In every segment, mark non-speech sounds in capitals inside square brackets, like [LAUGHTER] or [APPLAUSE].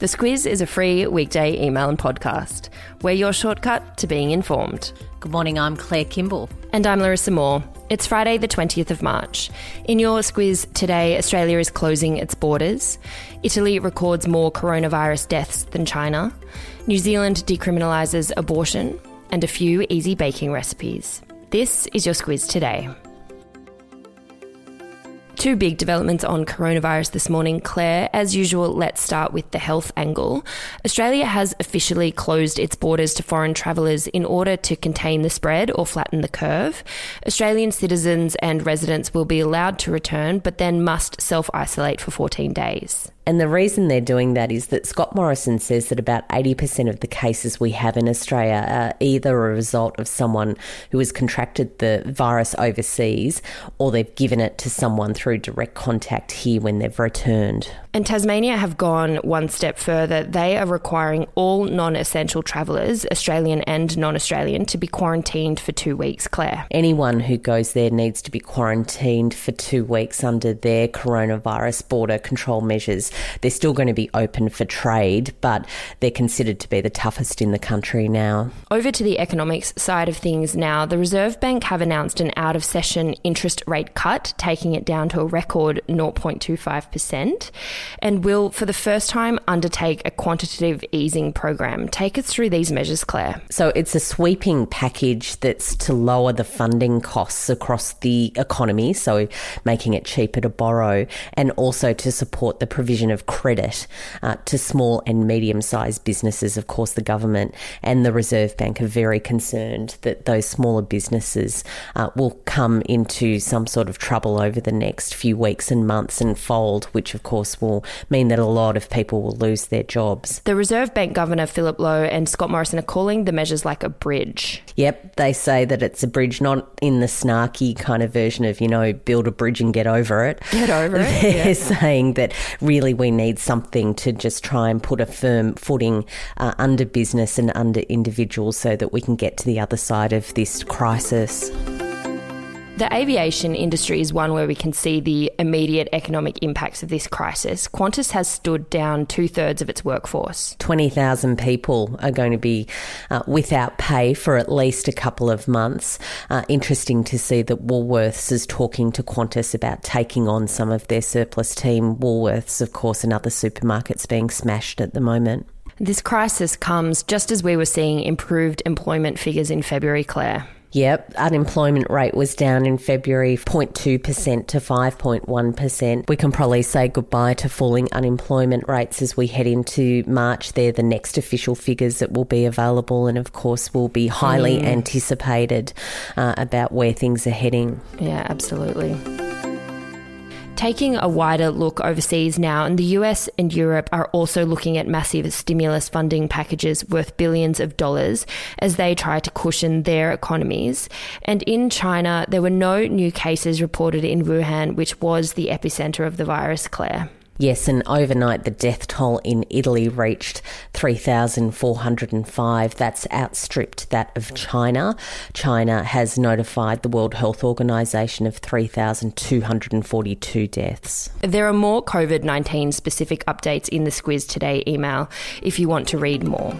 The Squiz is a free weekday email and podcast. We're your shortcut to being informed. Good morning, I'm Claire Kimball. And I'm Larissa Moore. It's Friday, the 20th of March. In your Squiz today, Australia is closing its borders. Italy records more coronavirus deaths than China. New Zealand decriminalises abortion. And a few easy baking recipes. This is your Squiz today. Two big developments on coronavirus this morning. Claire, as usual, let's start with the health angle. Australia has officially closed its borders to foreign travellers in order to contain the spread or flatten the curve. Australian citizens and residents will be allowed to return, but then must self isolate for 14 days. And the reason they're doing that is that Scott Morrison says that about 80% of the cases we have in Australia are either a result of someone who has contracted the virus overseas or they've given it to someone through direct contact here when they've returned. And Tasmania have gone one step further. They are requiring all non essential travellers, Australian and non Australian, to be quarantined for two weeks, Claire. Anyone who goes there needs to be quarantined for two weeks under their coronavirus border control measures. They're still going to be open for trade, but they're considered to be the toughest in the country now. Over to the economics side of things now. The Reserve Bank have announced an out of session interest rate cut, taking it down to a record 0.25% and will, for the first time, undertake a quantitative easing program. Take us through these measures, Claire. So it's a sweeping package that's to lower the funding costs across the economy, so making it cheaper to borrow, and also to support the provision of credit uh, to small and medium sized businesses. Of course, the government and the Reserve Bank are very concerned that those smaller businesses uh, will come into some sort of trouble over the next few weeks and months and fold, which of course will will mean that a lot of people will lose their jobs. The Reserve Bank Governor Philip Lowe and Scott Morrison are calling the measures like a bridge. Yep, they say that it's a bridge, not in the snarky kind of version of, you know, build a bridge and get over it. Get over it. [LAUGHS] They're yeah. saying that really we need something to just try and put a firm footing uh, under business and under individuals so that we can get to the other side of this crisis. The aviation industry is one where we can see the immediate economic impacts of this crisis. Qantas has stood down two thirds of its workforce. 20,000 people are going to be uh, without pay for at least a couple of months. Uh, interesting to see that Woolworths is talking to Qantas about taking on some of their surplus team. Woolworths, of course, and other supermarkets being smashed at the moment. This crisis comes just as we were seeing improved employment figures in February, Claire. Yep, unemployment rate was down in February 0.2% to 5.1%. We can probably say goodbye to falling unemployment rates as we head into March. They're the next official figures that will be available and of course will be highly mm. anticipated uh, about where things are heading. Yeah, absolutely. Taking a wider look overseas now, and the US and Europe are also looking at massive stimulus funding packages worth billions of dollars as they try to cushion their economies. And in China, there were no new cases reported in Wuhan, which was the epicenter of the virus, Claire. Yes, and overnight the death toll in Italy reached 3,405. That's outstripped that of China. China has notified the World Health Organization of 3,242 deaths. There are more COVID 19 specific updates in the Squiz Today email if you want to read more.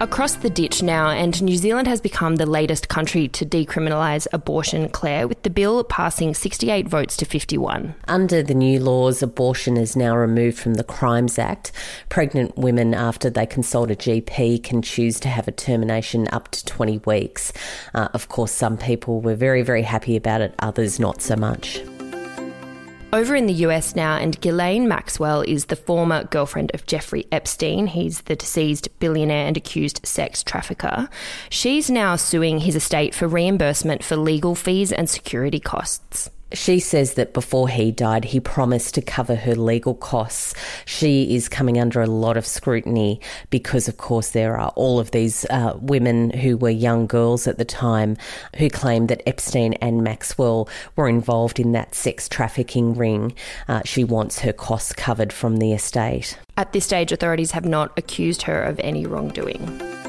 Across the ditch now, and New Zealand has become the latest country to decriminalise abortion, Claire, with the bill passing 68 votes to 51. Under the new laws, abortion is now removed from the Crimes Act. Pregnant women, after they consult a GP, can choose to have a termination up to 20 weeks. Uh, of course, some people were very, very happy about it, others not so much. Over in the US now, and Ghislaine Maxwell is the former girlfriend of Jeffrey Epstein. He's the deceased billionaire and accused sex trafficker. She's now suing his estate for reimbursement for legal fees and security costs. She says that before he died, he promised to cover her legal costs. She is coming under a lot of scrutiny because, of course, there are all of these uh, women who were young girls at the time who claim that Epstein and Maxwell were involved in that sex trafficking ring. Uh, she wants her costs covered from the estate. At this stage, authorities have not accused her of any wrongdoing.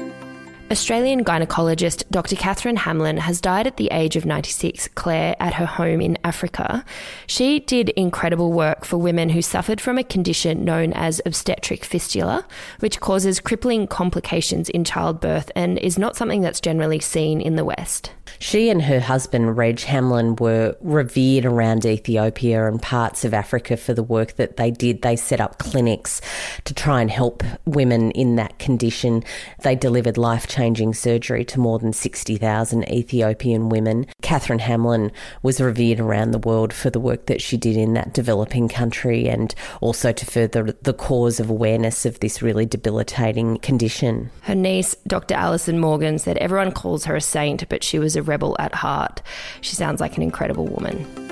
Australian gynecologist Dr. Catherine Hamlin has died at the age of 96, Claire, at her home in Africa. She did incredible work for women who suffered from a condition known as obstetric fistula, which causes crippling complications in childbirth and is not something that's generally seen in the West. She and her husband, Reg Hamlin, were revered around Ethiopia and parts of Africa for the work that they did. They set up clinics to try and help women in that condition. They delivered life changing surgery to more than 60,000 Ethiopian women. Catherine Hamlin was revered around the world for the work that she did in that developing country and also to further the cause of awareness of this really debilitating condition. Her niece, Dr. Alison Morgan, said everyone calls her a saint, but she was a rebel at heart. She sounds like an incredible woman.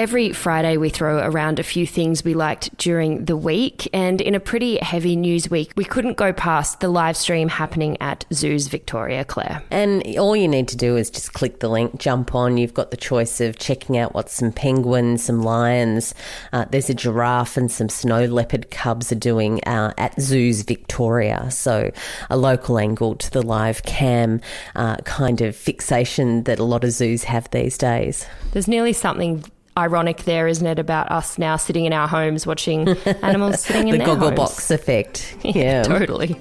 Every Friday, we throw around a few things we liked during the week, and in a pretty heavy news week, we couldn't go past the live stream happening at Zoos Victoria, Claire. And all you need to do is just click the link, jump on. You've got the choice of checking out what some penguins, some lions, uh, there's a giraffe, and some snow leopard cubs are doing uh, at Zoos Victoria. So, a local angle to the live cam uh, kind of fixation that a lot of zoos have these days. There's nearly something ironic there, isn't it, about us now sitting in our homes watching [LAUGHS] animals sitting in the their goggle homes. box effect. [LAUGHS] Yeah, Yeah. totally.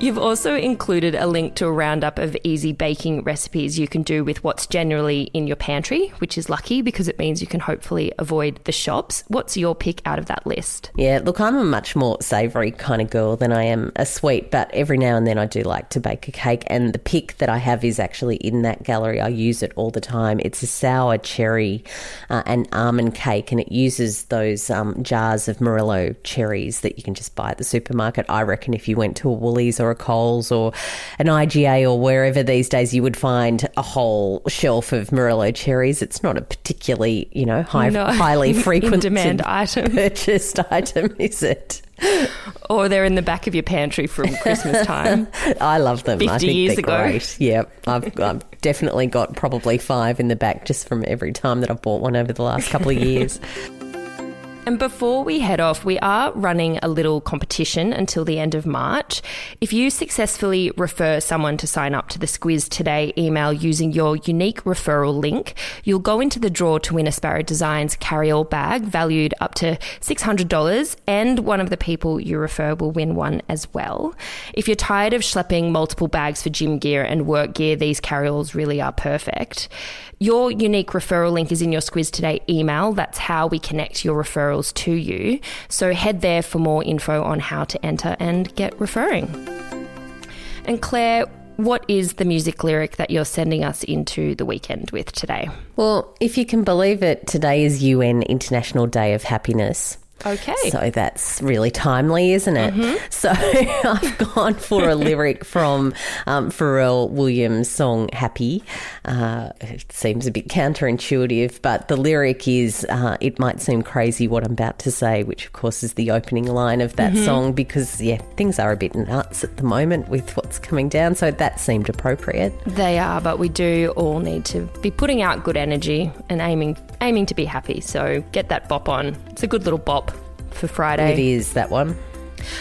You've also included a link to a roundup of easy baking recipes you can do with what's generally in your pantry, which is lucky because it means you can hopefully avoid the shops. What's your pick out of that list? Yeah, look, I'm a much more savoury kind of girl than I am a sweet, but every now and then I do like to bake a cake. And the pick that I have is actually in that gallery. I use it all the time. It's a sour cherry uh, and almond cake, and it uses those um, jars of Morello cherries that you can just buy at the supermarket. I reckon if you went to a Woolies or a Coles or an IGA or wherever these days, you would find a whole shelf of Morello cherries. It's not a particularly, you know, high, No. highly [LAUGHS] frequent demand item. purchased item, is it? Or they're in the back of your pantry from Christmas [LAUGHS] time. I love them. I 50 think years they're ago. great. yeah, I've, I've definitely got probably five in the back just from every time that I've bought one over the last couple of years. [LAUGHS] And before we head off, we are running a little competition until the end of March. If you successfully refer someone to sign up to the Squiz Today email using your unique referral link, you'll go into the draw to win a Sparro Designs carry-all bag valued up to $600 and one of the people you refer will win one as well. If you're tired of schlepping multiple bags for gym gear and work gear, these carry-alls really are perfect. Your unique referral link is in your Squiz Today email. That's how we connect your referrals to you. So head there for more info on how to enter and get referring. And Claire, what is the music lyric that you're sending us into the weekend with today? well, if you can believe it, today is UN International Day of Happiness. Okay. So that's really timely, isn't it? [LAUGHS] So [LAUGHS] I've gone for a lyric from um, Pharrell Williams' song Happy. Uh, it seems a bit counterintuitive, but the lyric is uh, It might seem crazy what I'm about to say, which of course is the opening line of that song because, yeah, things are a bit nuts at the moment with what's coming down. So that seemed appropriate. They are, but we do all need to be putting out good energy and aiming aiming to be happy. So get that bop on. It's a good little bop for Friday. It is that one.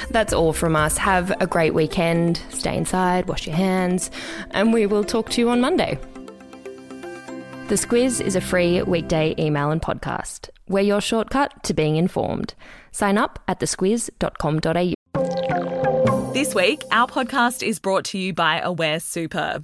That's all from us. Have a great weekend. Stay inside, wash your hands, and we will talk to you on Monday. The Squiz is a free weekday email and podcast. We're your shortcut to being informed. Sign up at thesquiz.com.au. This week, our podcast is brought to you by Aware Super.